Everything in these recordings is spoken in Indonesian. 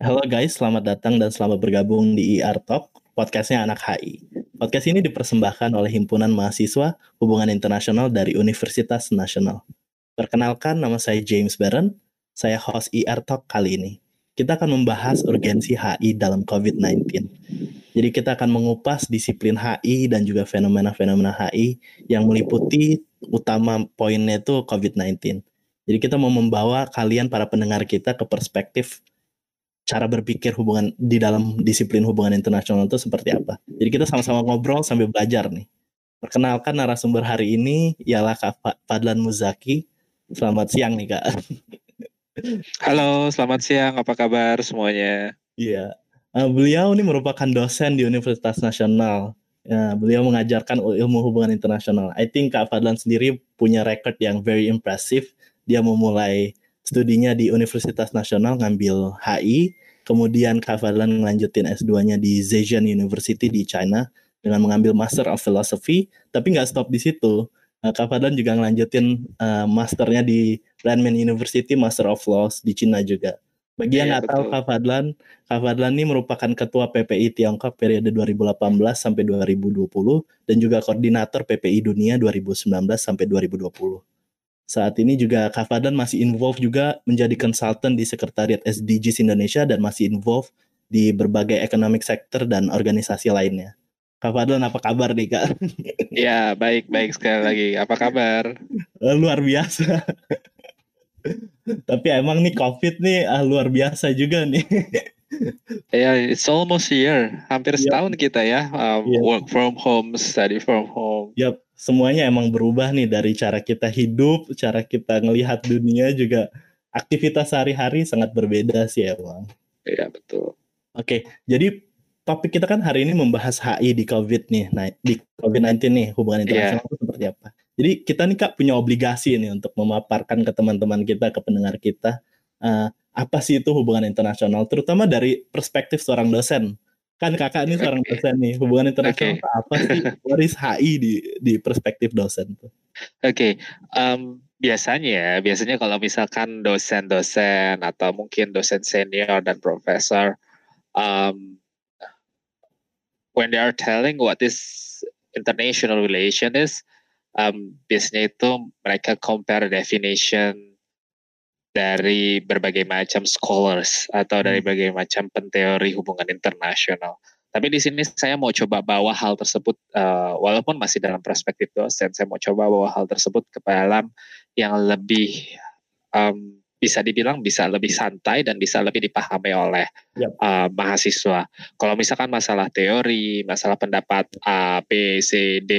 Halo guys, selamat datang dan selamat bergabung di IR Talk, podcastnya anak HI. Podcast ini dipersembahkan oleh Himpunan Mahasiswa Hubungan Internasional dari Universitas Nasional. Perkenalkan, nama saya James Barron, saya host IR Talk kali ini. Kita akan membahas urgensi HI dalam COVID-19. Jadi kita akan mengupas disiplin HI dan juga fenomena-fenomena HI yang meliputi utama poinnya itu COVID-19. Jadi kita mau membawa kalian para pendengar kita ke perspektif cara berpikir hubungan di dalam disiplin hubungan internasional itu seperti apa. Jadi kita sama-sama ngobrol sambil belajar nih. Perkenalkan narasumber hari ini ialah Kak Fadlan Muzaki. Selamat siang nih Kak. Halo, selamat siang. Apa kabar semuanya? Iya. Uh, beliau ini merupakan dosen di Universitas Nasional. Ya, beliau mengajarkan ilmu hubungan internasional. I think Kak Fadlan sendiri punya record yang very impressive dia memulai studinya di Universitas Nasional ngambil HI, kemudian Kak Fadlan ngelanjutin S2-nya di Zhejiang University di China dengan mengambil Master of Philosophy, tapi nggak stop di situ. Kak Fadlan juga ngelanjutin uh, masternya di Renmin University, Master of Laws di China juga. Bagi yang iya, nggak tahu Kak Fadlan, Kak Fadlan ini merupakan Ketua PPI Tiongkok periode 2018 sampai 2020 dan juga Koordinator PPI Dunia 2019 sampai 2020. Saat ini juga Kak Fadlan masih involved juga menjadi konsultan di Sekretariat SDGs Indonesia dan masih involved di berbagai economic sector dan organisasi lainnya. Kak Fadlan apa kabar nih Kak? Ya baik baik sekali lagi. Apa kabar? Eh, luar biasa. Tapi emang nih COVID nih ah, luar biasa juga nih. Ya, yeah, it's almost year. Hampir yep. setahun kita ya um, yep. work from home, study from home. Yap, semuanya emang berubah nih dari cara kita hidup, cara kita ngelihat dunia juga aktivitas sehari-hari sangat berbeda sih emang. Iya betul. Oke, jadi topik kita kan hari ini membahas HI di COVID nih, nah di COVID-19 nih hubungan iya. internasional yeah. itu seperti apa. Jadi kita nih kak punya obligasi nih untuk memaparkan ke teman-teman kita, ke pendengar kita, uh, apa sih itu hubungan internasional, terutama dari perspektif seorang dosen kan kakak ini seorang okay. dosen nih hubungan internasional okay. apa sih waris HI di di perspektif dosen tuh oke okay. um, biasanya biasanya kalau misalkan dosen-dosen atau mungkin dosen senior dan profesor um, when they are telling what this international relation is um, biasanya itu mereka compare definition dari berbagai macam scholars atau dari hmm. berbagai macam penteori hubungan internasional. Tapi di sini saya mau coba bawa hal tersebut, uh, walaupun masih dalam perspektif dosen, saya mau coba bawa hal tersebut ke dalam yang lebih um, bisa dibilang bisa lebih santai dan bisa lebih dipahami oleh yep. uh, mahasiswa. Kalau misalkan masalah teori, masalah pendapat A, B, C, D,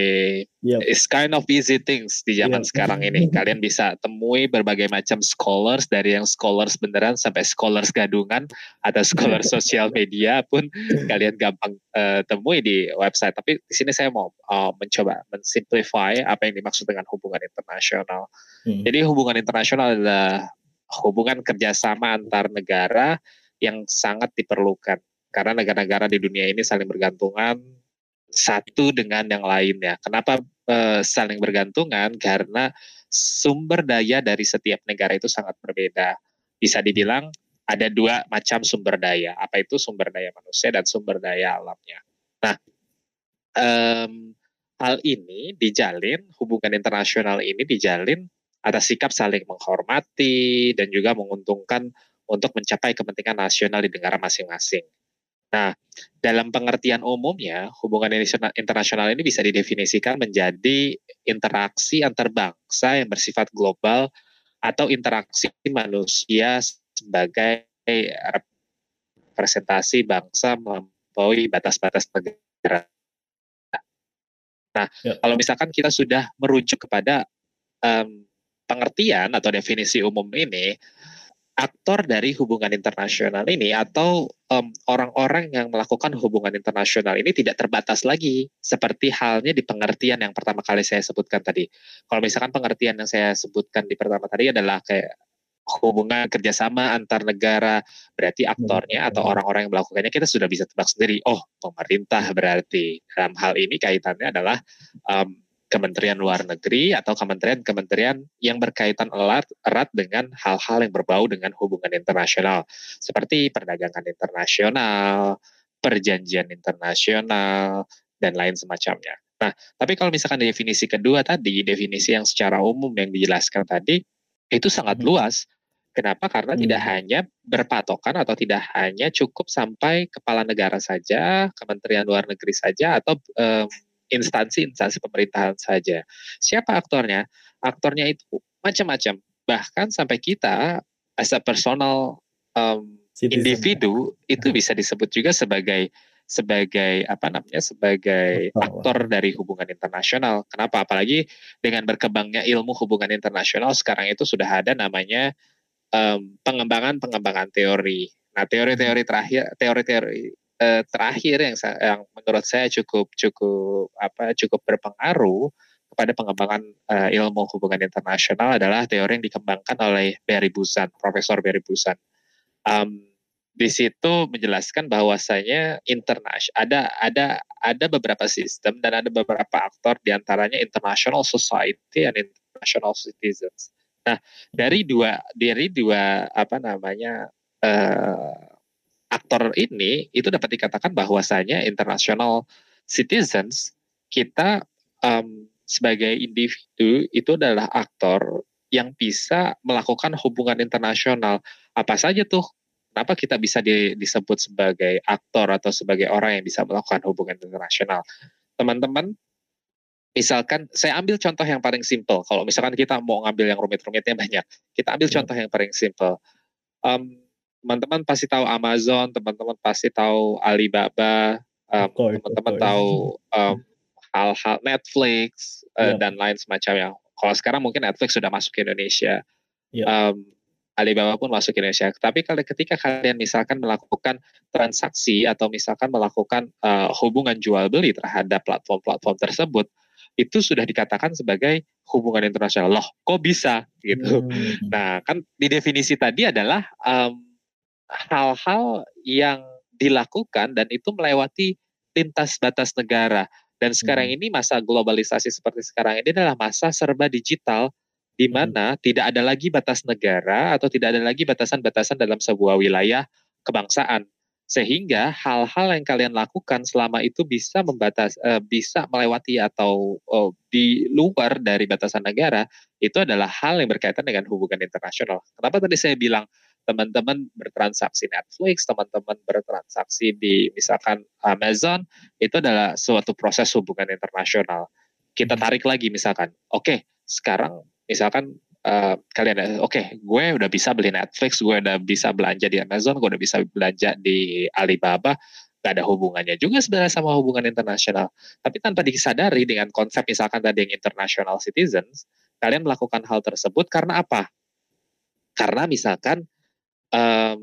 yep. it's kind of easy things di zaman yep. sekarang ini. Kalian bisa temui berbagai macam scholars dari yang scholars beneran sampai scholars gadungan atau scholars sosial media pun kalian gampang uh, temui di website. Tapi di sini saya mau uh, mencoba mensimplify apa yang dimaksud dengan hubungan internasional. Hmm. Jadi hubungan internasional adalah hubungan kerjasama antar negara yang sangat diperlukan karena negara-negara di dunia ini saling bergantungan satu dengan yang lainnya. Kenapa e, saling bergantungan? Karena sumber daya dari setiap negara itu sangat berbeda. Bisa dibilang ada dua macam sumber daya. Apa itu sumber daya manusia dan sumber daya alamnya. Nah, hal ini dijalin hubungan internasional ini dijalin atas sikap saling menghormati dan juga menguntungkan untuk mencapai kepentingan nasional di negara masing-masing. Nah, dalam pengertian umumnya, hubungan internasional ini bisa didefinisikan menjadi interaksi antar bangsa yang bersifat global atau interaksi manusia sebagai representasi bangsa melampaui batas-batas negara. Nah, ya. kalau misalkan kita sudah merujuk kepada um, pengertian atau definisi umum ini aktor dari hubungan internasional ini atau orang-orang um, yang melakukan hubungan internasional ini tidak terbatas lagi seperti halnya di pengertian yang pertama kali saya sebutkan tadi. Kalau misalkan pengertian yang saya sebutkan di pertama tadi adalah kayak hubungan kerjasama antar negara berarti aktornya atau orang-orang yang melakukannya kita sudah bisa tebak sendiri. Oh pemerintah berarti. Dalam hal ini kaitannya adalah um, Kementerian Luar Negeri atau kementerian-kementerian yang berkaitan erat, erat dengan hal-hal yang berbau dengan hubungan internasional, seperti perdagangan internasional, perjanjian internasional, dan lain semacamnya. Nah, tapi kalau misalkan definisi kedua tadi, definisi yang secara umum yang dijelaskan tadi, itu sangat hmm. luas. Kenapa? Karena hmm. tidak hanya berpatokan atau tidak hanya cukup sampai kepala negara saja, Kementerian Luar Negeri saja, atau um, instansi-instansi pemerintahan saja. Siapa aktornya? Aktornya itu macam-macam. Bahkan sampai kita as a personal um, individu itu bisa disebut juga sebagai sebagai apa namanya sebagai aktor dari hubungan internasional. Kenapa? Apalagi dengan berkembangnya ilmu hubungan internasional sekarang itu sudah ada namanya um, pengembangan pengembangan teori. Nah teori-teori terakhir teori-teori eh, terakhir yang yang menurut saya cukup cukup apa cukup berpengaruh kepada pengembangan uh, ilmu hubungan internasional adalah teori yang dikembangkan oleh Barry Busan, Profesor Barry Busan. Um, di situ menjelaskan bahwasanya internasional ada ada ada beberapa sistem dan ada beberapa aktor di antaranya international society and international citizens. Nah dari dua dari dua apa namanya uh, aktor ini itu dapat dikatakan bahwasanya international citizens kita um, sebagai individu itu adalah aktor yang bisa melakukan hubungan internasional. Apa saja tuh? Kenapa kita bisa di, disebut sebagai aktor atau sebagai orang yang bisa melakukan hubungan internasional? Teman-teman misalkan saya ambil contoh yang paling simple. Kalau misalkan kita mau ngambil yang rumit-rumitnya banyak kita ambil yeah. contoh yang paling simple. Um, teman-teman pasti tahu Amazon, teman-teman pasti tahu Alibaba, um, teman-teman tahu um, hal-hal Netflix uh, yeah. dan lain semacamnya. Kalau sekarang mungkin Netflix sudah masuk ke Indonesia, yeah. um, Alibaba pun masuk ke Indonesia. Tapi kalau ketika kalian misalkan melakukan transaksi atau misalkan melakukan uh, hubungan jual beli terhadap platform-platform tersebut, itu sudah dikatakan sebagai hubungan internasional. Loh, kok bisa gitu? Hmm. Nah, kan di definisi tadi adalah um, hal-hal yang dilakukan dan itu melewati lintas batas negara. Dan sekarang hmm. ini masa globalisasi seperti sekarang ini adalah masa serba digital di hmm. mana hmm. tidak ada lagi batas negara atau tidak ada lagi batasan-batasan dalam sebuah wilayah kebangsaan. Sehingga hal-hal yang kalian lakukan selama itu bisa membatas uh, bisa melewati atau uh, di luar dari batasan negara itu adalah hal yang berkaitan dengan hubungan internasional. Kenapa tadi saya bilang teman-teman bertransaksi Netflix, teman-teman bertransaksi di misalkan Amazon, itu adalah suatu proses hubungan internasional. Kita tarik lagi misalkan, oke, okay, sekarang misalkan uh, kalian, oke, okay, gue udah bisa beli Netflix, gue udah bisa belanja di Amazon, gue udah bisa belanja di Alibaba, gak ada hubungannya juga sebenarnya sama hubungan internasional. Tapi tanpa disadari dengan konsep misalkan tadi yang international citizens, kalian melakukan hal tersebut karena apa? Karena misalkan um,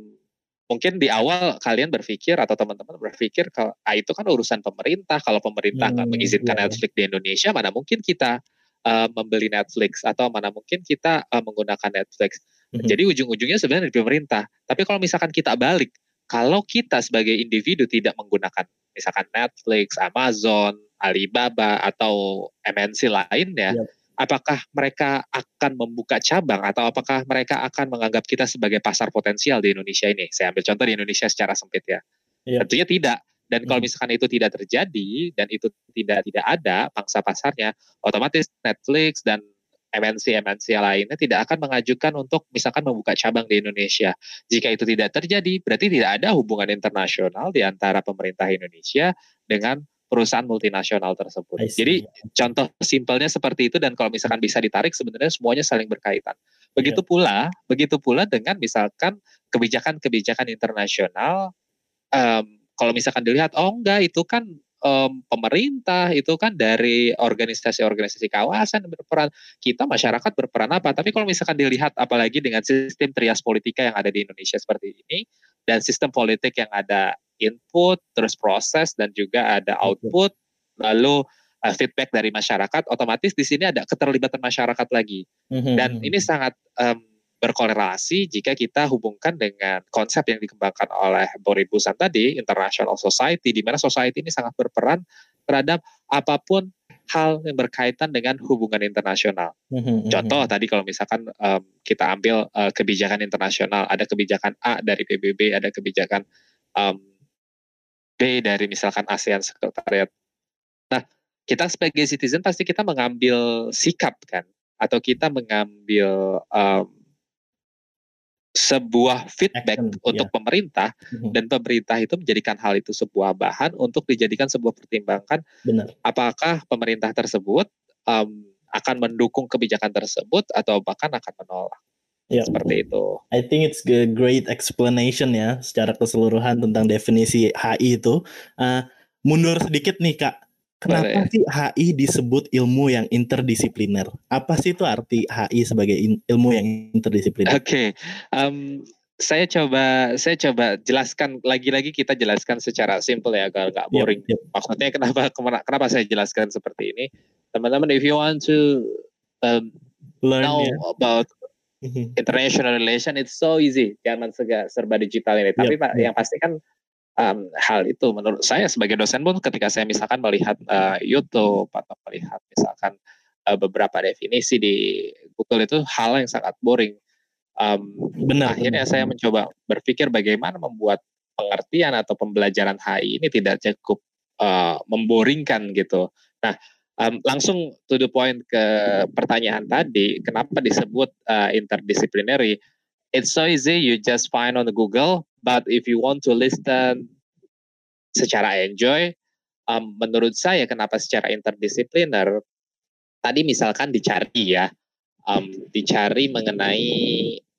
mungkin di awal kalian berpikir atau teman-teman berpikir kalau ah, itu kan urusan pemerintah kalau pemerintah nggak hmm, mengizinkan yeah. Netflix di Indonesia mana mungkin kita uh, membeli Netflix atau mana mungkin kita uh, menggunakan Netflix mm-hmm. jadi ujung-ujungnya sebenarnya di pemerintah tapi kalau misalkan kita balik kalau kita sebagai individu tidak menggunakan misalkan Netflix Amazon Alibaba atau MNC lainnya yeah apakah mereka akan membuka cabang atau apakah mereka akan menganggap kita sebagai pasar potensial di Indonesia ini? Saya ambil contoh di Indonesia secara sempit ya. ya. Tentunya tidak. Dan kalau hmm. misalkan itu tidak terjadi dan itu tidak tidak ada pangsa pasarnya, otomatis Netflix dan MNC MNC lainnya tidak akan mengajukan untuk misalkan membuka cabang di Indonesia. Jika itu tidak terjadi, berarti tidak ada hubungan internasional di antara pemerintah Indonesia dengan perusahaan multinasional tersebut. Jadi contoh simpelnya seperti itu dan kalau misalkan bisa ditarik sebenarnya semuanya saling berkaitan. Begitu yeah. pula, begitu pula dengan misalkan kebijakan-kebijakan internasional. Um, kalau misalkan dilihat, oh enggak itu kan um, pemerintah itu kan dari organisasi-organisasi kawasan berperan kita masyarakat berperan apa tapi kalau misalkan dilihat apalagi dengan sistem trias politika yang ada di Indonesia seperti ini dan sistem politik yang ada input, terus proses dan juga ada output, lalu uh, feedback dari masyarakat, otomatis di sini ada keterlibatan masyarakat lagi. Mm-hmm. Dan ini sangat um, berkorelasi jika kita hubungkan dengan konsep yang dikembangkan oleh Boris Busan tadi, international society, di mana society ini sangat berperan terhadap apa pun hal yang berkaitan dengan hubungan internasional. Mhm, mhm. Contoh tadi kalau misalkan um, kita ambil uh, kebijakan internasional, ada kebijakan A dari PBB, ada kebijakan um, B dari misalkan ASEAN Sekretariat. Nah, kita sebagai citizen pasti kita mengambil sikap kan, atau kita mengambil um, sebuah feedback Action, untuk ya. pemerintah Mhm. dan pemerintah itu menjadikan hal itu sebuah bahan untuk dijadikan sebuah pertimbangan Benar. apakah pemerintah tersebut um, akan mendukung kebijakan tersebut atau bahkan akan menolak Ya. seperti itu. I think it's a great explanation ya secara keseluruhan tentang definisi HI itu. Uh, mundur sedikit nih kak, kenapa Boleh. sih HI disebut ilmu yang interdisipliner? Apa sih itu arti HI sebagai in- ilmu yang interdisipliner? Oke, um, saya coba saya coba jelaskan lagi-lagi kita jelaskan secara simple ya agar nggak boring. Yep, yep. Maksudnya kenapa kemana- kenapa saya jelaskan seperti ini, teman-teman? If you want to um, Learn know ya. about Mhm. international relation it's so easy zaman sega serba digital ini tapi yep. yang pasti kan um, hal itu menurut saya sebagai dosen pun ketika saya misalkan melihat uh, YouTube atau melihat misalkan uh, beberapa definisi di Google itu hal yang sangat boring um, Benar. akhirnya benar. saya mencoba berpikir bagaimana membuat pengertian atau pembelajaran HI ini tidak cukup uh, memboringkan gitu. Nah, um, langsung to the point ke pertanyaan tadi, kenapa disebut uh, interdisciplinary? It's so easy, you just find on Google, but if you want to listen secara enjoy, um, menurut saya kenapa secara interdisipliner? Tadi misalkan dicari ya, um, dicari mengenai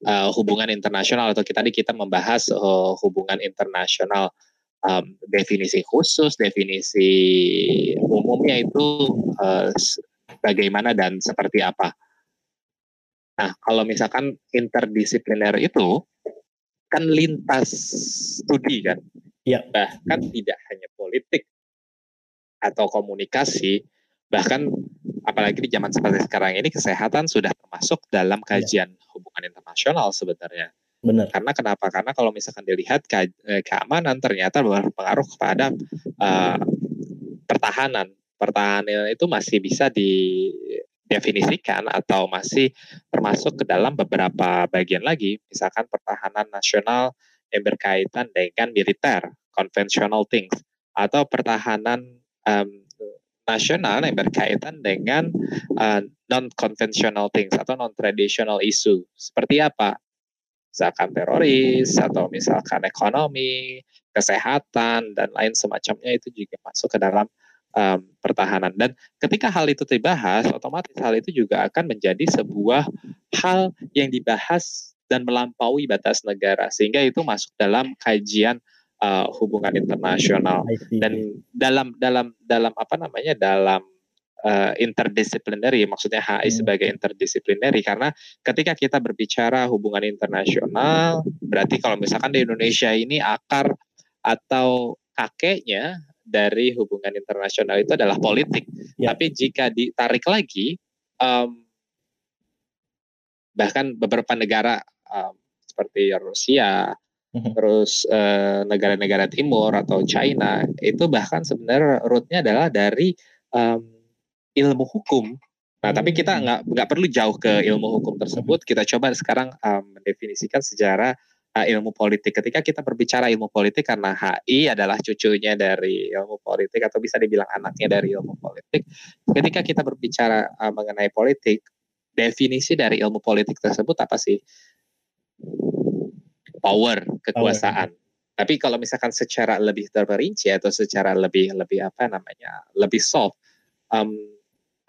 uh, hubungan internasional atau kita tadi kita membahas uh, hubungan internasional um, definisi khusus, definisi umumnya itu uh, bagaimana dan seperti apa. Nah, kalau misalkan interdisipliner itu kan lintas studi kan, Iya. bahkan tidak hanya politik atau komunikasi, bahkan apalagi di zaman seperti sekarang ini kesehatan sudah termasuk dalam kajian hubungan internasional sebenarnya. Benar. Karena kenapa? Karena kalau misalkan dilihat ke- eh, keamanan ternyata berpengaruh kepada eh, pertahanan. Pertahanan itu masih bisa didefinisikan atau masih termasuk ke dalam beberapa bagian lagi. Misalkan pertahanan nasional yang berkaitan dengan militer, conventional things, atau pertahanan em, nasional yang berkaitan dengan non conventional things atau non traditional issue. Seperti apa? misalkan teroris atau misalkan ekonomi, kesehatan dan lain semacamnya itu juga masuk ke dalam um, pertahanan. Dan ketika hal itu dibahas, otomatis hal itu juga akan menjadi sebuah hal yang dibahas dan melampaui batas negara sehingga itu masuk dalam kajian uh, hubungan internasional dan dalam dalam dalam apa namanya dalam uh, interdisciplinary maksudnya HI Hmm. sebagai interdisciplinary karena ketika kita berbicara hubungan internasional berarti kalau misalkan di Indonesia ini akar atau kakeknya dari hubungan internasional itu adalah politik Ya. tapi jika ditarik lagi em, bahkan beberapa negara em, seperti Rusia Mhm. terus eh, negara-negara timur atau China itu bahkan sebenarnya rootnya adalah dari em, ilmu hukum. Nah, tapi kita Hmm. nggak nggak perlu jauh ke ilmu hukum tersebut. Kita coba sekarang em, mendefinisikan sejarah eh, ilmu politik. Ketika kita berbicara ilmu politik karena HI adalah cucunya dari ilmu politik atau bisa dibilang anaknya dari ilmu politik. Ketika kita berbicara eh, mengenai politik, definisi dari ilmu politik tersebut apa sih? Power, kekuasaan. Tapi kalau misalkan secara lebih terperinci atau secara lebih lebih apa namanya lebih soft, em,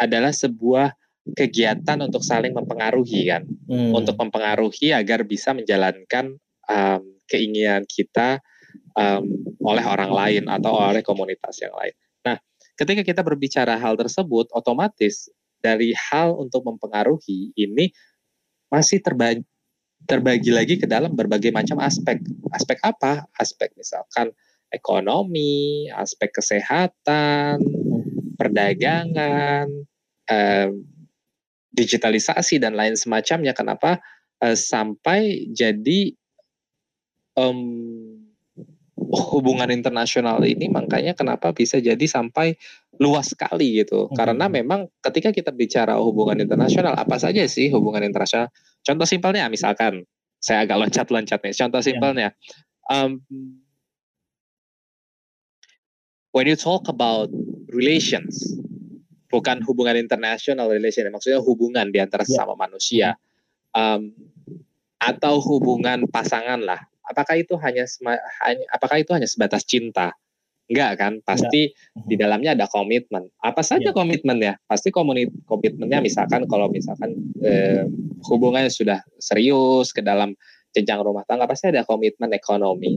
adalah sebuah kegiatan untuk saling mempengaruhi kan, Hmm. untuk mempengaruhi agar bisa menjalankan em, keinginan kita em, oleh orang lain atau oleh komunitas yang lain. Nah, ketika kita berbicara hal tersebut, otomatis dari hal untuk mempengaruhi ini masih terbagi terbagi lagi ke dalam berbagai macam aspek. Aspek apa? Aspek misalkan ekonomi, aspek kesehatan, perdagangan, em, digitalisasi dan lain semacamnya. Kenapa eh, sampai jadi em, hubungan internasional ini makanya kenapa bisa jadi sampai luas sekali gitu. Hmm. Karena memang ketika kita bicara hubungan internasional, apa saja sih hubungan internasional? Contoh simpelnya, misalkan saya agak loncat-loncat nih. Contoh ya. simpelnya, um, when you talk about relations, bukan hubungan internasional relation, maksudnya hubungan di antara ya. sesama manusia, um, atau hubungan pasangan lah. Apakah itu hanya, hanya apakah itu hanya sebatas cinta? Enggak kan? Pasti Enggak. di dalamnya ada komitmen. Apa saja ya. komitmennya? Pasti komitmennya misalkan kalau misalkan eh, hubungannya sudah serius ke dalam jenjang rumah tangga pasti ada komitmen ekonomi.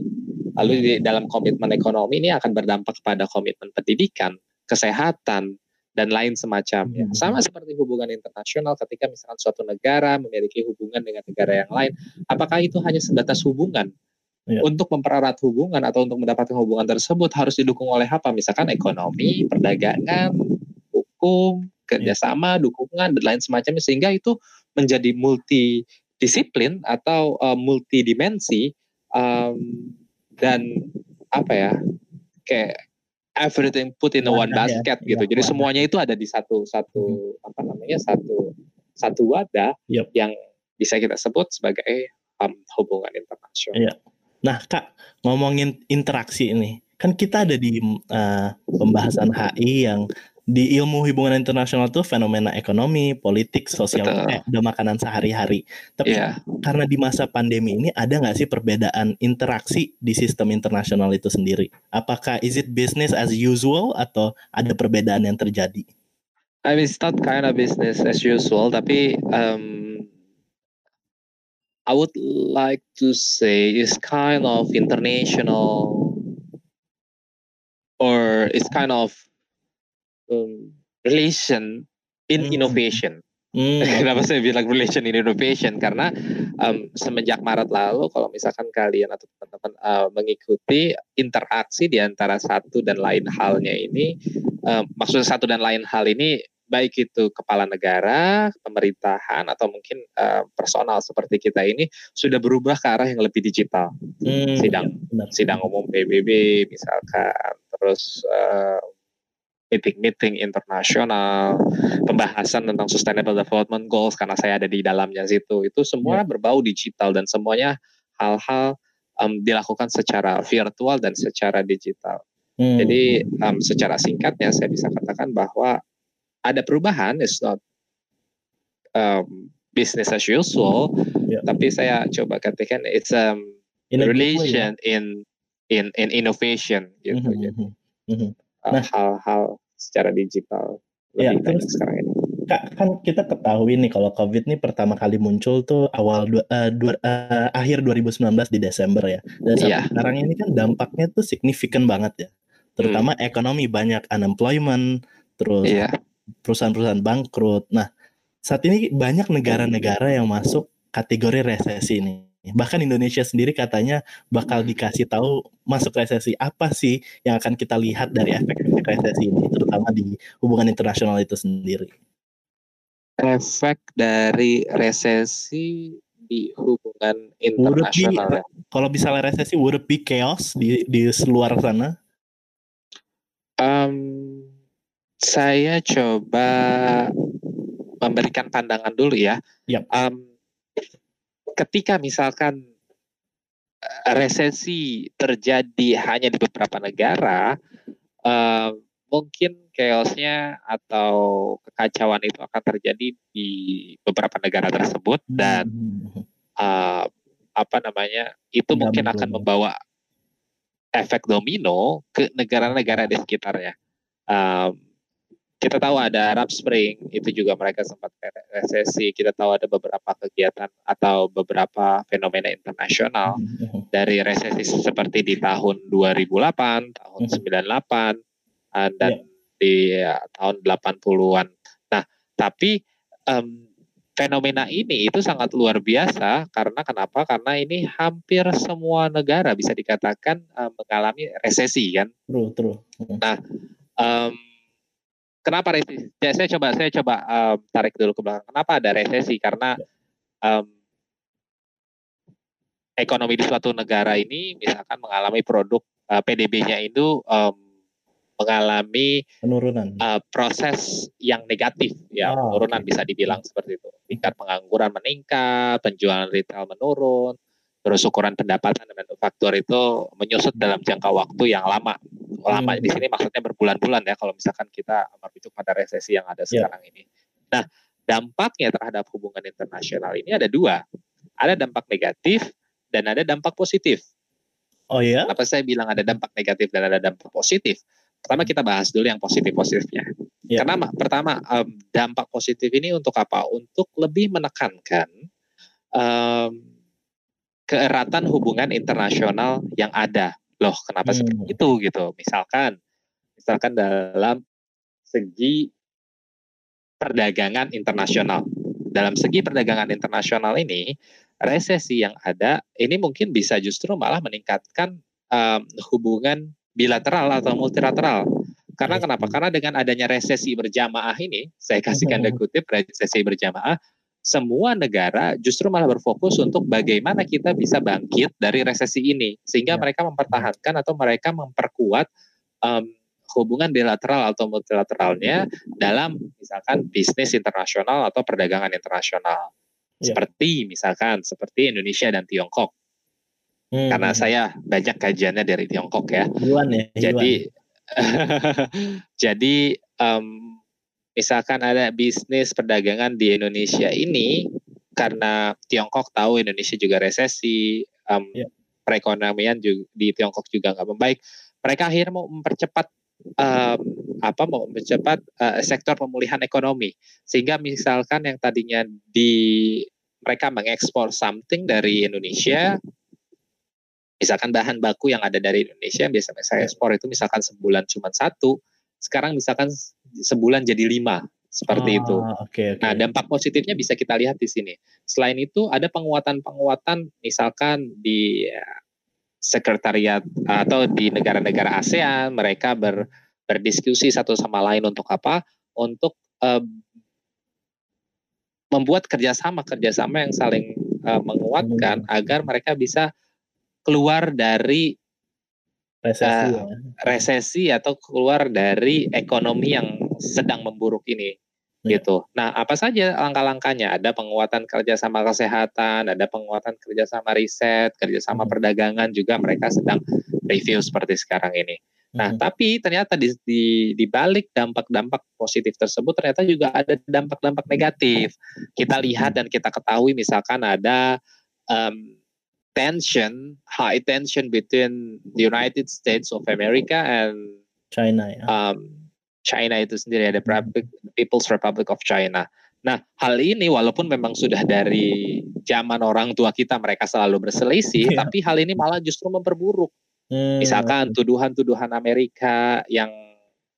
Lalu di dalam komitmen ekonomi ini akan berdampak kepada komitmen pendidikan, kesehatan, dan lain semacamnya. Hmm. Sama seperti hubungan internasional ketika misalkan suatu negara memiliki hubungan dengan negara yang lain, apakah itu hanya sebatas hubungan? Ya. Untuk mempererat hubungan atau untuk mendapatkan hubungan tersebut harus didukung oleh apa? Misalkan ekonomi, perdagangan, hukum, kerjasama, ya. dukungan dan lain semacamnya sehingga itu menjadi multidisiplin atau uh, multidimensi um, dan apa ya kayak everything put in one ya. basket ya, gitu. Ya, Jadi wadah. semuanya itu ada di satu satu hmm. apa namanya satu satu wadah yep. yang bisa kita sebut sebagai um, hubungan internasional. Ya. Nah, Kak, ngomongin interaksi ini, kan kita ada di uh, pembahasan HI yang di ilmu hubungan internasional tuh fenomena ekonomi, politik, sosial, eh, udah makanan sehari-hari. Tapi yeah. karena di masa pandemi ini ada nggak sih perbedaan interaksi di sistem internasional itu sendiri? Apakah is it business as usual atau ada perbedaan yang terjadi? I mean, it's not kind of business as usual, tapi um, I would like to say is kind of international or it's kind of um, relation in mm. innovation. Mm. Kenapa saya bilang relation in innovation? Karena um, semenjak Maret lalu, kalau misalkan kalian atau teman-teman uh, mengikuti interaksi di antara satu dan lain halnya ini, um, maksudnya satu dan lain hal ini baik itu kepala negara, pemerintahan atau mungkin uh, personal seperti kita ini sudah berubah ke arah yang lebih digital. Hmm, sidang ya, sidang umum PBB misalkan, terus uh, meeting-meeting internasional, pembahasan tentang sustainable development goals karena saya ada di dalamnya situ. Itu semua yeah. berbau digital dan semuanya hal-hal um, dilakukan secara virtual dan secara digital. Hmm. Jadi um, secara singkatnya saya bisa katakan bahwa ada perubahan it's not um, business as usual yeah. tapi saya coba katakan it's um in relation way, in in in innovation gitu mm -hmm. gitu mm-hmm. Uh, nah, hal-hal secara digital ya, terus, sekarang ini Kak, kan kita ketahui nih kalau COVID ini pertama kali muncul tuh awal dua, uh, dua, uh, akhir 2019 di Desember ya. Dan yeah. sekarang ini kan dampaknya tuh signifikan banget ya. Terutama hmm. ekonomi banyak unemployment, terus yeah perusahaan-perusahaan bangkrut. Nah, saat ini banyak negara-negara yang masuk kategori resesi ini. Bahkan Indonesia sendiri katanya bakal dikasih tahu masuk resesi apa sih yang akan kita lihat dari efek-efek resesi ini, terutama di hubungan internasional itu sendiri. Efek dari resesi di hubungan internasional. Be, kalau misalnya resesi, would it be chaos di di luar sana? Um, saya coba memberikan pandangan dulu ya. Yep. Um, ketika misalkan eh, resesi terjadi hanya di beberapa negara, uh, mungkin chaosnya atau kekacauan itu akan terjadi di beberapa negara tersebut dan uh, apa namanya itu mungkin akan membawa efek domino ke negara-negara di sekitarnya. Um, kita tahu ada Arab Spring itu juga mereka sempat resesi. Kita tahu ada beberapa kegiatan atau beberapa fenomena internasional mm-hmm. dari resesi seperti di tahun 2008 tahun mm-hmm. 98 uh, dan yeah. di ya, tahun 80-an nah tapi um, fenomena ini itu sangat luar biasa. Karena kenapa? Karena ini hampir semua negara bisa dikatakan uh, mengalami resesi kan? True true. Nah um, kenapa resesi? Ya, saya coba saya coba um, tarik dulu ke belakang. Kenapa ada resesi? Karena um, ekonomi di suatu negara ini misalkan mengalami produk uh, PDB-nya itu um, mengalami penurunan uh, proses yang negatif ya oh, penurunan okay. bisa dibilang seperti itu tingkat pengangguran meningkat penjualan retail menurun terus ukuran pendapatan dan manufaktur itu menyusut dalam jangka waktu yang lama lama hmm. di sini maksudnya berbulan-bulan ya kalau misalkan kita merujuk pada resesi yang ada yeah. sekarang ini nah dampaknya terhadap hubungan internasional ini ada dua ada dampak negatif dan ada dampak positif Oh ya? Apa saya bilang ada dampak negatif dan ada dampak positif? Pertama kita bahas dulu yang positif-positifnya. Ya. Karena pertama dampak positif ini untuk apa? Untuk lebih menekankan um, keeratan hubungan internasional yang ada. Loh, kenapa hmm. seperti itu gitu? Misalkan, misalkan dalam segi perdagangan internasional. Dalam segi perdagangan internasional ini, resesi yang ada ini mungkin bisa justru malah meningkatkan um, hubungan bilateral atau multilateral. Karena kenapa? Karena dengan adanya resesi berjamaah ini, saya kasihkan tanda kutip resesi berjamaah, semua negara justru malah berfokus untuk bagaimana kita bisa bangkit dari resesi ini, sehingga ya. mereka mempertahankan atau mereka memperkuat um, hubungan bilateral atau multilateralnya dalam misalkan bisnis internasional atau perdagangan internasional. Ya. Seperti misalkan seperti Indonesia dan Tiongkok. Hmm. Karena saya banyak kajiannya dari Tiongkok ya. Yuan ya. Yuan. Jadi jadi um, misalkan ada bisnis perdagangan di Indonesia ini karena Tiongkok tahu Indonesia juga resesi, um, ya. perekonomian juga, di Tiongkok juga nggak membaik, mereka akhirnya mau mempercepat um, apa mau mempercepat uh, sektor pemulihan ekonomi sehingga misalkan yang tadinya di mereka mengekspor something dari Indonesia misalkan bahan baku yang ada dari Indonesia yang biasa saya ekspor itu misalkan sebulan cuma satu sekarang misalkan sebulan jadi lima seperti oh, itu. Okay, okay. Nah dampak positifnya bisa kita lihat di sini. Selain itu ada penguatan-penguatan misalkan di sekretariat atau di negara-negara ASEAN mereka ber, berdiskusi satu sama lain untuk apa? Untuk uh, membuat kerjasama kerjasama yang saling uh, menguatkan hmm. agar mereka bisa keluar dari resesi, uh, resesi atau keluar dari ekonomi yang sedang memburuk ini ya. gitu. Nah, apa saja langkah-langkahnya? Ada penguatan kerjasama kesehatan, ada penguatan kerjasama riset, kerjasama hmm. perdagangan juga mereka sedang review seperti sekarang ini. Nah, hmm. tapi ternyata di, di, di balik dampak-dampak positif tersebut ternyata juga ada dampak-dampak negatif. Kita lihat dan kita ketahui misalkan ada um, tension, high tension between the United States of America and China. Ya. Um, China itu sendiri ada Republic, People's Republic of China. Nah, hal ini walaupun memang sudah dari zaman orang tua kita mereka selalu berselisih, yeah. tapi hal ini malah justru memperburuk. Hmm. Misalkan tuduhan-tuduhan Amerika yang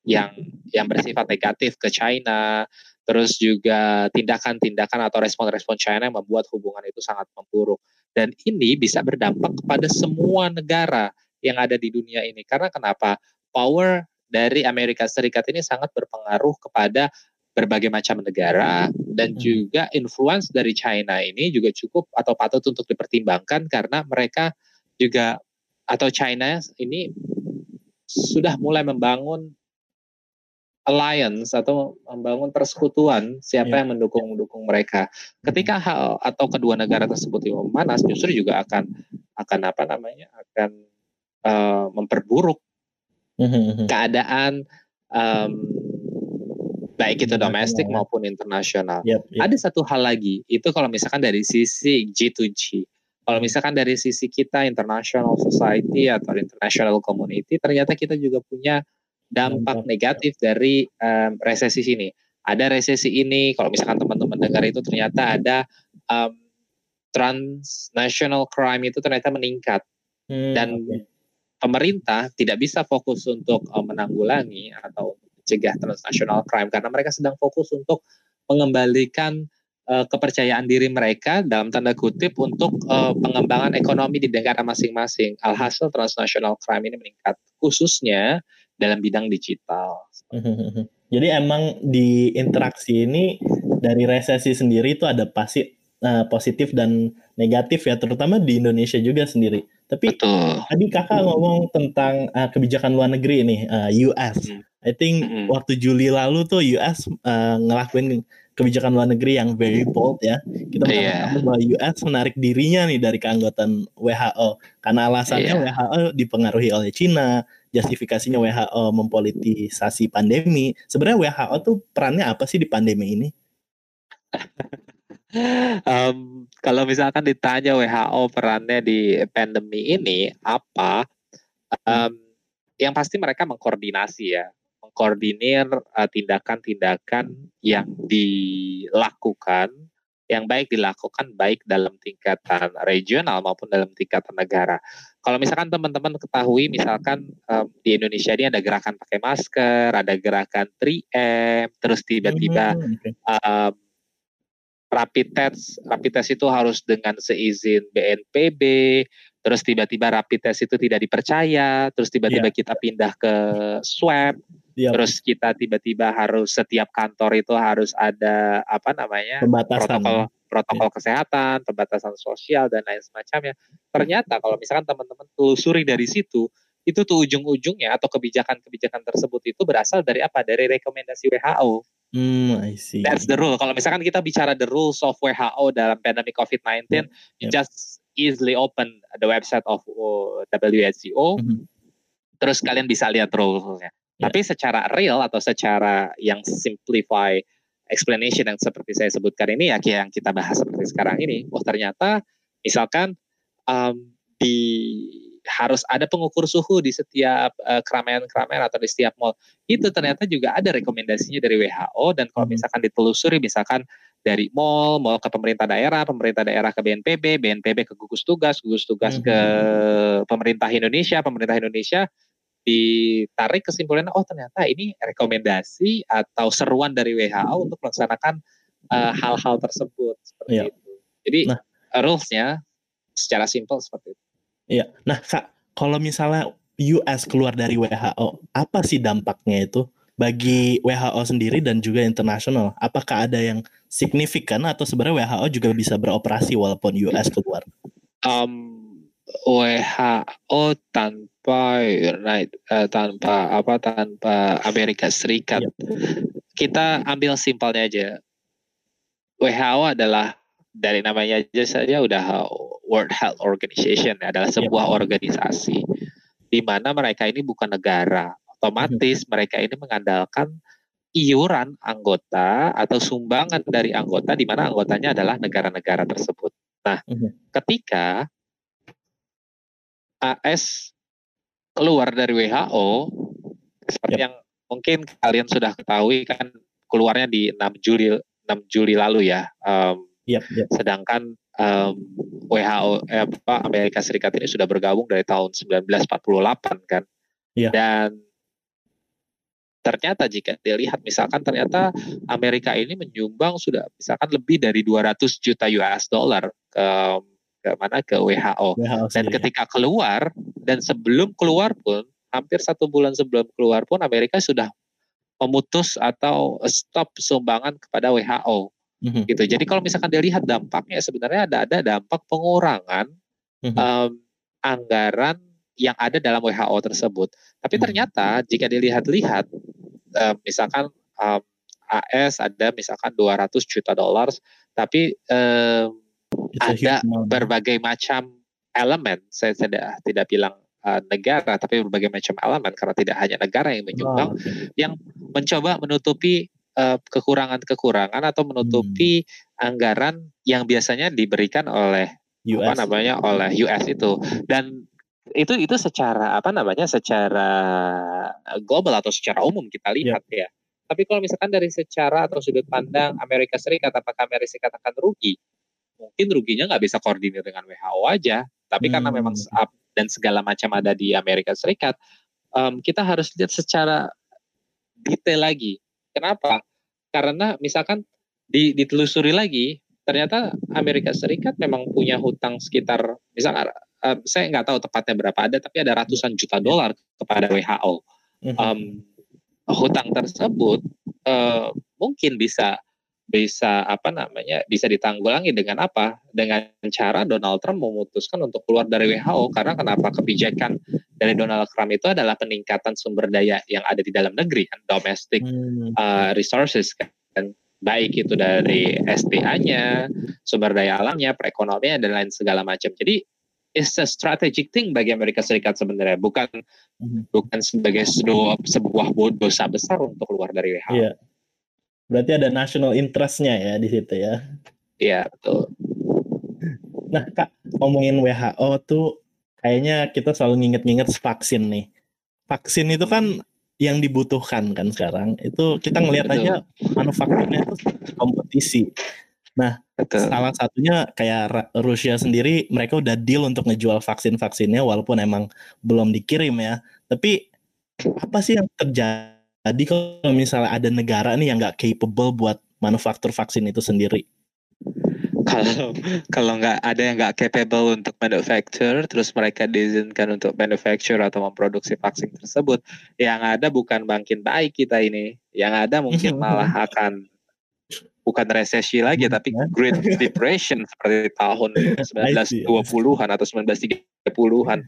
yang yang bersifat negatif ke China, terus juga tindakan-tindakan atau respon-respon China yang membuat hubungan itu sangat memburuk. Dan ini bisa berdampak kepada semua negara yang ada di dunia ini. Karena kenapa? Power dari Amerika Serikat ini sangat berpengaruh kepada berbagai macam negara dan hmm. juga influence dari China ini juga cukup atau patut untuk dipertimbangkan karena mereka juga atau China ini sudah mulai membangun alliance atau membangun persekutuan siapa yeah. yang mendukung mendukung mereka. Ketika hal atau kedua negara tersebut memanas, justru juga akan akan apa namanya akan uh, memperburuk. Keadaan um, baik itu domestik maupun internasional. Yep, yep. Ada satu hal lagi, itu kalau misalkan dari sisi G2G, kalau misalkan dari sisi kita international society atau international community, ternyata kita juga punya dampak negatif dari um, resesi sini. Ada resesi ini, kalau misalkan teman-teman dengar itu ternyata ada um, transnational crime itu ternyata meningkat hmm, dan okay pemerintah tidak bisa fokus untuk uh, menanggulangi atau mencegah transnational crime karena mereka sedang fokus untuk mengembalikan uh, kepercayaan diri mereka dalam tanda kutip untuk uh, pengembangan ekonomi di negara masing-masing. Alhasil transnational crime ini meningkat khususnya dalam bidang digital. Jadi emang di interaksi ini dari resesi sendiri itu ada pasti uh, positif dan negatif ya, terutama di Indonesia juga sendiri Tapi Betul. tadi kakak ngomong tentang uh, kebijakan luar negeri ini uh, US. Hmm. I think hmm. waktu Juli lalu tuh US uh, ngelakuin kebijakan luar negeri yang very bold ya. Kita yeah. bahwa US menarik dirinya nih dari keanggotaan WHO karena alasannya yeah. WHO dipengaruhi oleh Cina, justifikasinya WHO mempolitisasi pandemi. Sebenarnya WHO tuh perannya apa sih di pandemi ini? um, kalau misalkan ditanya WHO perannya di pandemi ini apa, um, yang pasti mereka mengkoordinasi ya, mengkoordinir uh, tindakan-tindakan yang dilakukan, yang baik dilakukan baik dalam tingkatan regional maupun dalam tingkatan negara. Kalau misalkan teman-teman ketahui, misalkan um, di Indonesia ini ada gerakan pakai masker, ada gerakan 3M, terus tiba-tiba hmm, um, rapid test rapid test itu harus dengan seizin BNPB terus tiba-tiba rapid test itu tidak dipercaya terus tiba-tiba yeah. kita pindah ke swab yeah. terus kita tiba-tiba harus setiap kantor itu harus ada apa namanya Pembatasan. protokol protokol yeah. kesehatan pembatasan sosial dan lain semacamnya ternyata kalau misalkan teman-teman telusuri dari situ itu tuh ujung-ujungnya atau kebijakan-kebijakan tersebut itu berasal dari apa dari rekomendasi WHO Hmm, I see. That's the rule. Kalau misalkan kita bicara the rules of WHO dalam pandemic COVID-19, yeah. you yeah. just easily open the website of uh, WHO. Mm-hmm. Terus kalian bisa lihat rulesnya. Yeah. Tapi secara real atau secara yang simplify explanation yang seperti saya sebutkan ini ya yang kita bahas seperti sekarang ini, oh ternyata misalkan um, di harus ada pengukur suhu di setiap uh, keramaian-keramaian atau di setiap mall. Itu ternyata juga ada rekomendasinya dari WHO dan kalau hmm. misalkan ditelusuri misalkan dari mall, mall ke pemerintah daerah, pemerintah daerah ke BNPB, BNPB ke gugus tugas, gugus tugas hmm. ke pemerintah Indonesia, pemerintah Indonesia ditarik kesimpulannya oh ternyata ini rekomendasi atau seruan dari WHO untuk melaksanakan uh, hal-hal tersebut seperti ya. itu. Jadi nah. rulesnya secara simpel seperti itu. Iya. Nah, Kak, kalau misalnya US keluar dari WHO, apa sih dampaknya itu bagi WHO sendiri dan juga internasional? Apakah ada yang signifikan atau sebenarnya WHO juga bisa beroperasi walaupun US keluar? Um, WHO tanpa United uh, tanpa apa tanpa Amerika Serikat. Yep. Kita ambil simpelnya aja. WHO adalah dari namanya aja saja udah World Health Organization adalah sebuah yeah. organisasi di mana mereka ini bukan negara. Otomatis hmm. mereka ini mengandalkan iuran anggota atau sumbangan dari anggota di mana anggotanya adalah negara-negara tersebut. Nah, hmm. ketika AS keluar dari WHO seperti yang mungkin kalian sudah ketahui kan keluarnya di 6 Juli 6 Juli lalu ya. Um, yep, yep. Sedangkan um, WHO eh, apa Amerika Serikat ini sudah bergabung dari tahun 1948 kan. Yeah. Dan ternyata jika dilihat misalkan ternyata Amerika ini menyumbang sudah misalkan lebih dari 200 juta US dollar ke ke mana ke WHO. WHO dan ketika keluar dan sebelum keluar pun hampir satu bulan sebelum keluar pun Amerika sudah memutus atau stop sumbangan kepada WHO hmm gitu. Jadi kalau misalkan dilihat dampaknya sebenarnya ada ada dampak pengurangan mm-hmm. um, anggaran yang ada dalam WHO tersebut. Tapi mm-hmm. ternyata jika dilihat-lihat, um, misalkan um, AS ada misalkan 200 juta dolar, tapi um, ada berbagai macam elemen. Saya tidak tidak bilang uh, negara, tapi berbagai macam elemen karena tidak hanya negara yang menyumbang, okay. yang mencoba menutupi kekurangan-kekurangan atau menutupi hmm. anggaran yang biasanya diberikan oleh US. apa namanya oleh US itu dan itu itu secara apa namanya secara global atau secara umum kita lihat yeah. ya. Tapi kalau misalkan dari secara atau sudut pandang Amerika Serikat, apakah Amerika Serikat akan rugi? Mungkin ruginya nggak bisa koordinir dengan WHO aja. Tapi hmm. karena memang dan segala macam ada di Amerika Serikat, um, kita harus lihat secara detail lagi. Kenapa? Karena misalkan ditelusuri lagi, ternyata Amerika Serikat memang punya hutang sekitar, misalkan uh, saya nggak tahu tepatnya berapa ada, tapi ada ratusan juta dolar kepada WHO. Um, hutang tersebut uh, mungkin bisa bisa apa namanya bisa ditanggulangi dengan apa dengan cara Donald Trump memutuskan untuk keluar dari WHO karena kenapa kebijakan dari Donald Trump itu adalah peningkatan sumber daya yang ada di dalam negeri kan domestic hmm. uh, resources kan baik itu dari SDA-nya sumber daya alamnya perekonomian dan lain segala macam jadi it's a strategic thing bagi Amerika Serikat sebenarnya bukan hmm. bukan sebagai sebuah sebuah dosa besar untuk keluar dari WHO. Yeah. Berarti ada national interest-nya ya di situ ya. Iya, betul. Nah, Kak, ngomongin WHO tuh kayaknya kita selalu nginget-nginget vaksin nih. Vaksin itu kan yang dibutuhkan kan sekarang. Itu kita ngelihat aja manufakturnya itu kompetisi. Nah, Betul. salah satunya kayak Rusia sendiri mereka udah deal untuk ngejual vaksin-vaksinnya walaupun emang belum dikirim ya. Tapi apa sih yang terjadi jadi kalau misalnya ada negara nih yang nggak capable buat manufaktur vaksin itu sendiri? Kalau kalau nggak ada yang nggak capable untuk manufacture, terus mereka diizinkan untuk manufacture atau memproduksi vaksin tersebut, yang ada bukan makin baik kita ini, yang ada mungkin malah akan bukan resesi lagi tapi Great Depression seperti tahun 1920-an atau 1930-an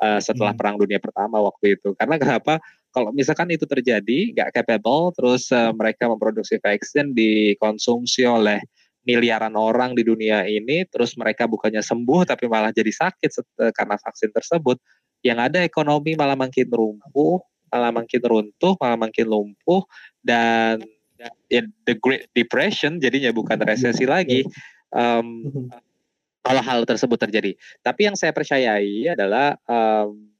uh, setelah hmm. Perang Dunia Pertama waktu itu. Karena kenapa? Kalau misalkan itu terjadi, nggak capable, terus uh, mereka memproduksi vaksin dikonsumsi oleh miliaran orang di dunia ini, terus mereka bukannya sembuh tapi malah jadi sakit eh, karena vaksin tersebut, yang ada ekonomi malah makin lumpuh, malah makin runtuh, malah makin lumpuh, dan ya, the Great Depression jadinya bukan resesi lagi. Um, kalau hal tersebut terjadi. Tapi yang saya percayai adalah um,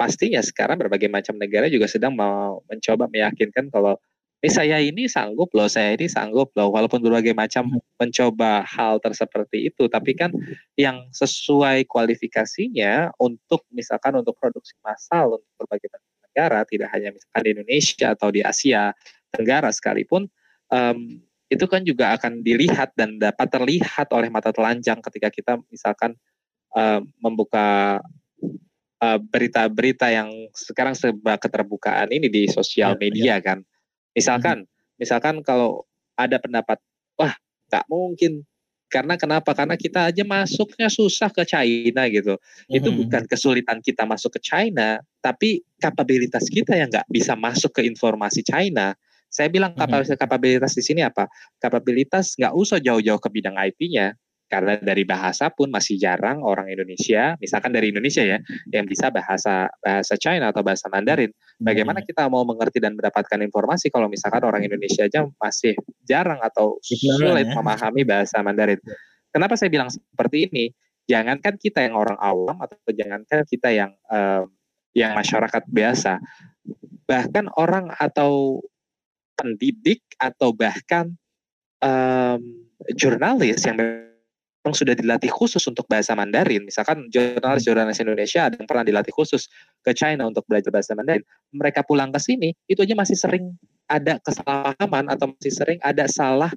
pastinya sekarang berbagai macam negara juga sedang mau mencoba meyakinkan kalau ini saya ini sanggup loh, saya ini sanggup loh, walaupun berbagai macam hmm. mencoba hal tersebut itu, tapi kan yang sesuai kualifikasinya untuk misalkan untuk produksi massal untuk berbagai macam negara, tidak hanya misalkan di Indonesia atau di Asia Tenggara sekalipun, um, itu kan juga akan dilihat dan dapat terlihat oleh mata telanjang ketika kita misalkan uh, membuka eh, berita-berita uh, yang sekarang serba keterbukaan ini di sosial ya, media ya. kan. Misalkan, hmm. misalkan kalau ada pendapat, wah nggak mungkin karena kenapa? Karena kita aja masuknya susah ke China gitu. hmm Itu bukan kesulitan kita masuk ke China, tapi kapabilitas kita yang nggak bisa masuk ke informasi China. Saya bilang kapabilitas, kapabilitas di sini apa? Kapabilitas nggak usah jauh-jauh ke bidang IT-nya, karena dari bahasa pun masih jarang orang Indonesia, misalkan dari Indonesia ya, yang bisa bahasa bahasa China atau bahasa Mandarin. Bagaimana kita mau mengerti dan mendapatkan informasi kalau misalkan orang Indonesia aja masih jarang atau sulit ya. memahami bahasa Mandarin? Kenapa saya bilang seperti ini? Jangankan kita yang orang awam atau jangankan kita yang um, yang masyarakat biasa, bahkan orang atau pendidik atau bahkan um, jurnalis yang memang sudah dilatih khusus untuk bahasa Mandarin. Misalkan jurnalis-jurnalis Indonesia ada yang pernah dilatih khusus ke China untuk belajar bahasa Mandarin. Mereka pulang ke sini, itu aja masih sering ada kesalahpahaman atau masih sering ada salah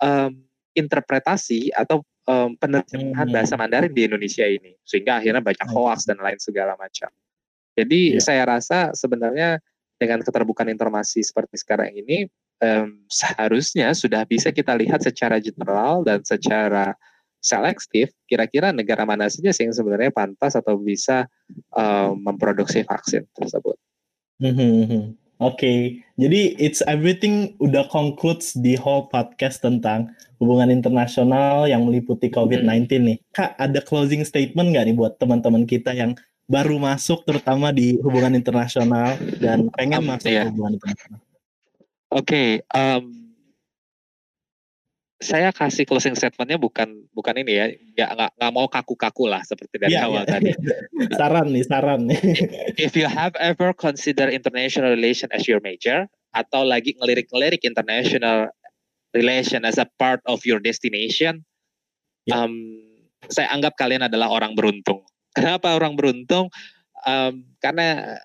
um, interpretasi atau um, penerjemahan hmm. bahasa Mandarin di Indonesia ini. Sehingga akhirnya banyak hoax dan lain segala macam. Jadi yeah. saya rasa sebenarnya dengan keterbukaan informasi seperti sekarang ini um, seharusnya sudah bisa kita lihat secara general dan secara selektif kira-kira negara mana saja sih yang sebenarnya pantas atau bisa um, memproduksi vaksin tersebut. Mm -hmm. Oke, okay. jadi it's everything udah concludes di whole podcast tentang hubungan internasional yang meliputi COVID-19 hmm. nih. Kak, ada closing statement nggak nih buat teman-teman kita yang baru masuk terutama di hubungan internasional dan pengen um, masuk iya. hubungan internasional? Oke, okay, um, saya kasih closing statementnya bukan bukan ini ya, nggak nggak nggak mau kaku-kaku lah seperti dari yeah, awal yeah. tadi. saran nih, saran nih. If you have ever consider international relation as your major atau lagi ngelirik-ngelirik international relation as a part of your destination, yeah. um, saya anggap kalian adalah orang beruntung Kenapa orang beruntung? Um, karena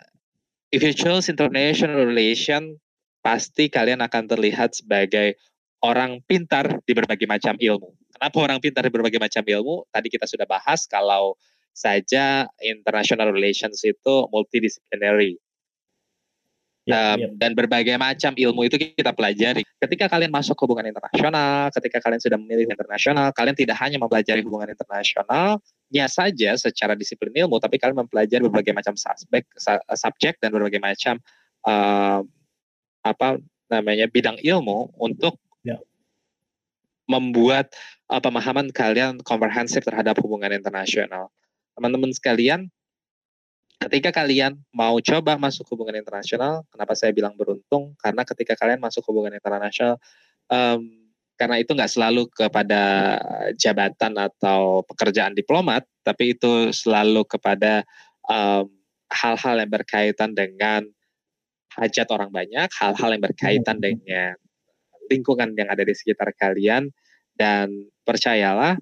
if you choose international relation, pasti kalian akan terlihat sebagai orang pintar di berbagai macam ilmu. Kenapa orang pintar di berbagai macam ilmu? Tadi kita sudah bahas kalau saja international relations itu multidisciplinary. um, dan berbagai macam ilmu itu kita pelajari. Ketika kalian masuk hubungan internasional, ketika kalian sudah memilih internasional, kalian tidak hanya mempelajari hubungan internasional, nya saja secara disiplin ilmu, tapi kalian mempelajari berbagai macam subjek, subjek dan berbagai macam uh, apa namanya bidang ilmu untuk ya. Membuat uh, pemahaman kalian komprehensif terhadap hubungan internasional. Teman-teman sekalian, ketika kalian mau coba masuk hubungan internasional, kenapa saya bilang beruntung? Karena ketika kalian masuk hubungan internasional, um, karena itu nggak selalu kepada jabatan atau pekerjaan diplomat, tapi itu selalu kepada hal-hal um, yang berkaitan dengan hajat orang banyak, hal-hal yang berkaitan hmm. dengan lingkungan yang ada di sekitar kalian, dan percayalah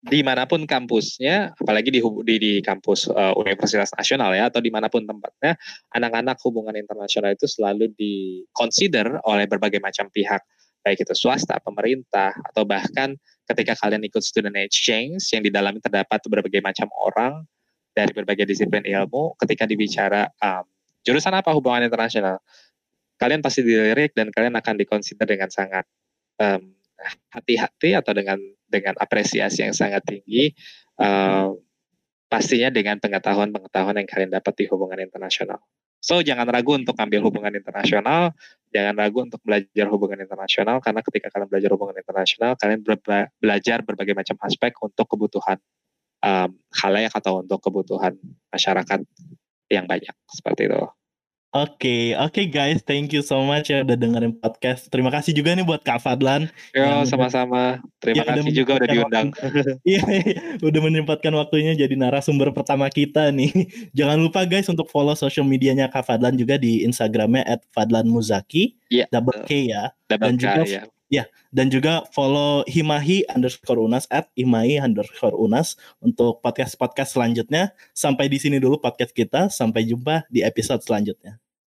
di mana pun kampusnya, apalagi di di, di kampus uh, Universitas Nasional ya atau di mana pun tempatnya, anak-anak hubungan internasional itu selalu di consider oleh berbagai macam pihak, baik itu swasta, pemerintah, atau bahkan ketika kalian ikut student exchange yang di dalamnya terdapat berbagai macam orang dari berbagai disiplin ilmu, ketika dibicara um, jurusan apa hubungan internasional, kalian pasti dilirik dan kalian akan dikonsider dengan sangat um, hati-hati atau dengan dengan apresiasi yang sangat tinggi uh, pastinya dengan pengetahuan-pengetahuan yang kalian dapat di hubungan internasional. So jangan ragu untuk ambil hubungan internasional, jangan ragu untuk belajar hubungan internasional karena ketika kalian belajar hubungan internasional, kalian belajar berbagai macam aspek untuk kebutuhan um, halayak atau untuk kebutuhan masyarakat yang banyak seperti itu. Oke, okay, oke okay guys, thank you so much ya udah dengerin podcast. Terima kasih juga nih buat Kak Fadlan. Yo, sama-sama. Terima ya, kasih juga udah diundang. Iya, udah menyempatkan waktunya jadi narasumber pertama kita nih. Jangan lupa guys untuk follow social medianya Kak Fadlan juga di Instagramnya @fadlanmuzaki, yeah. double K ya. Double Dan K, juga ya. Ya, dan juga follow Himahi underscore Unas at Himahi underscore Unas untuk podcast-podcast selanjutnya. Sampai di sini dulu podcast kita. Sampai jumpa di episode selanjutnya.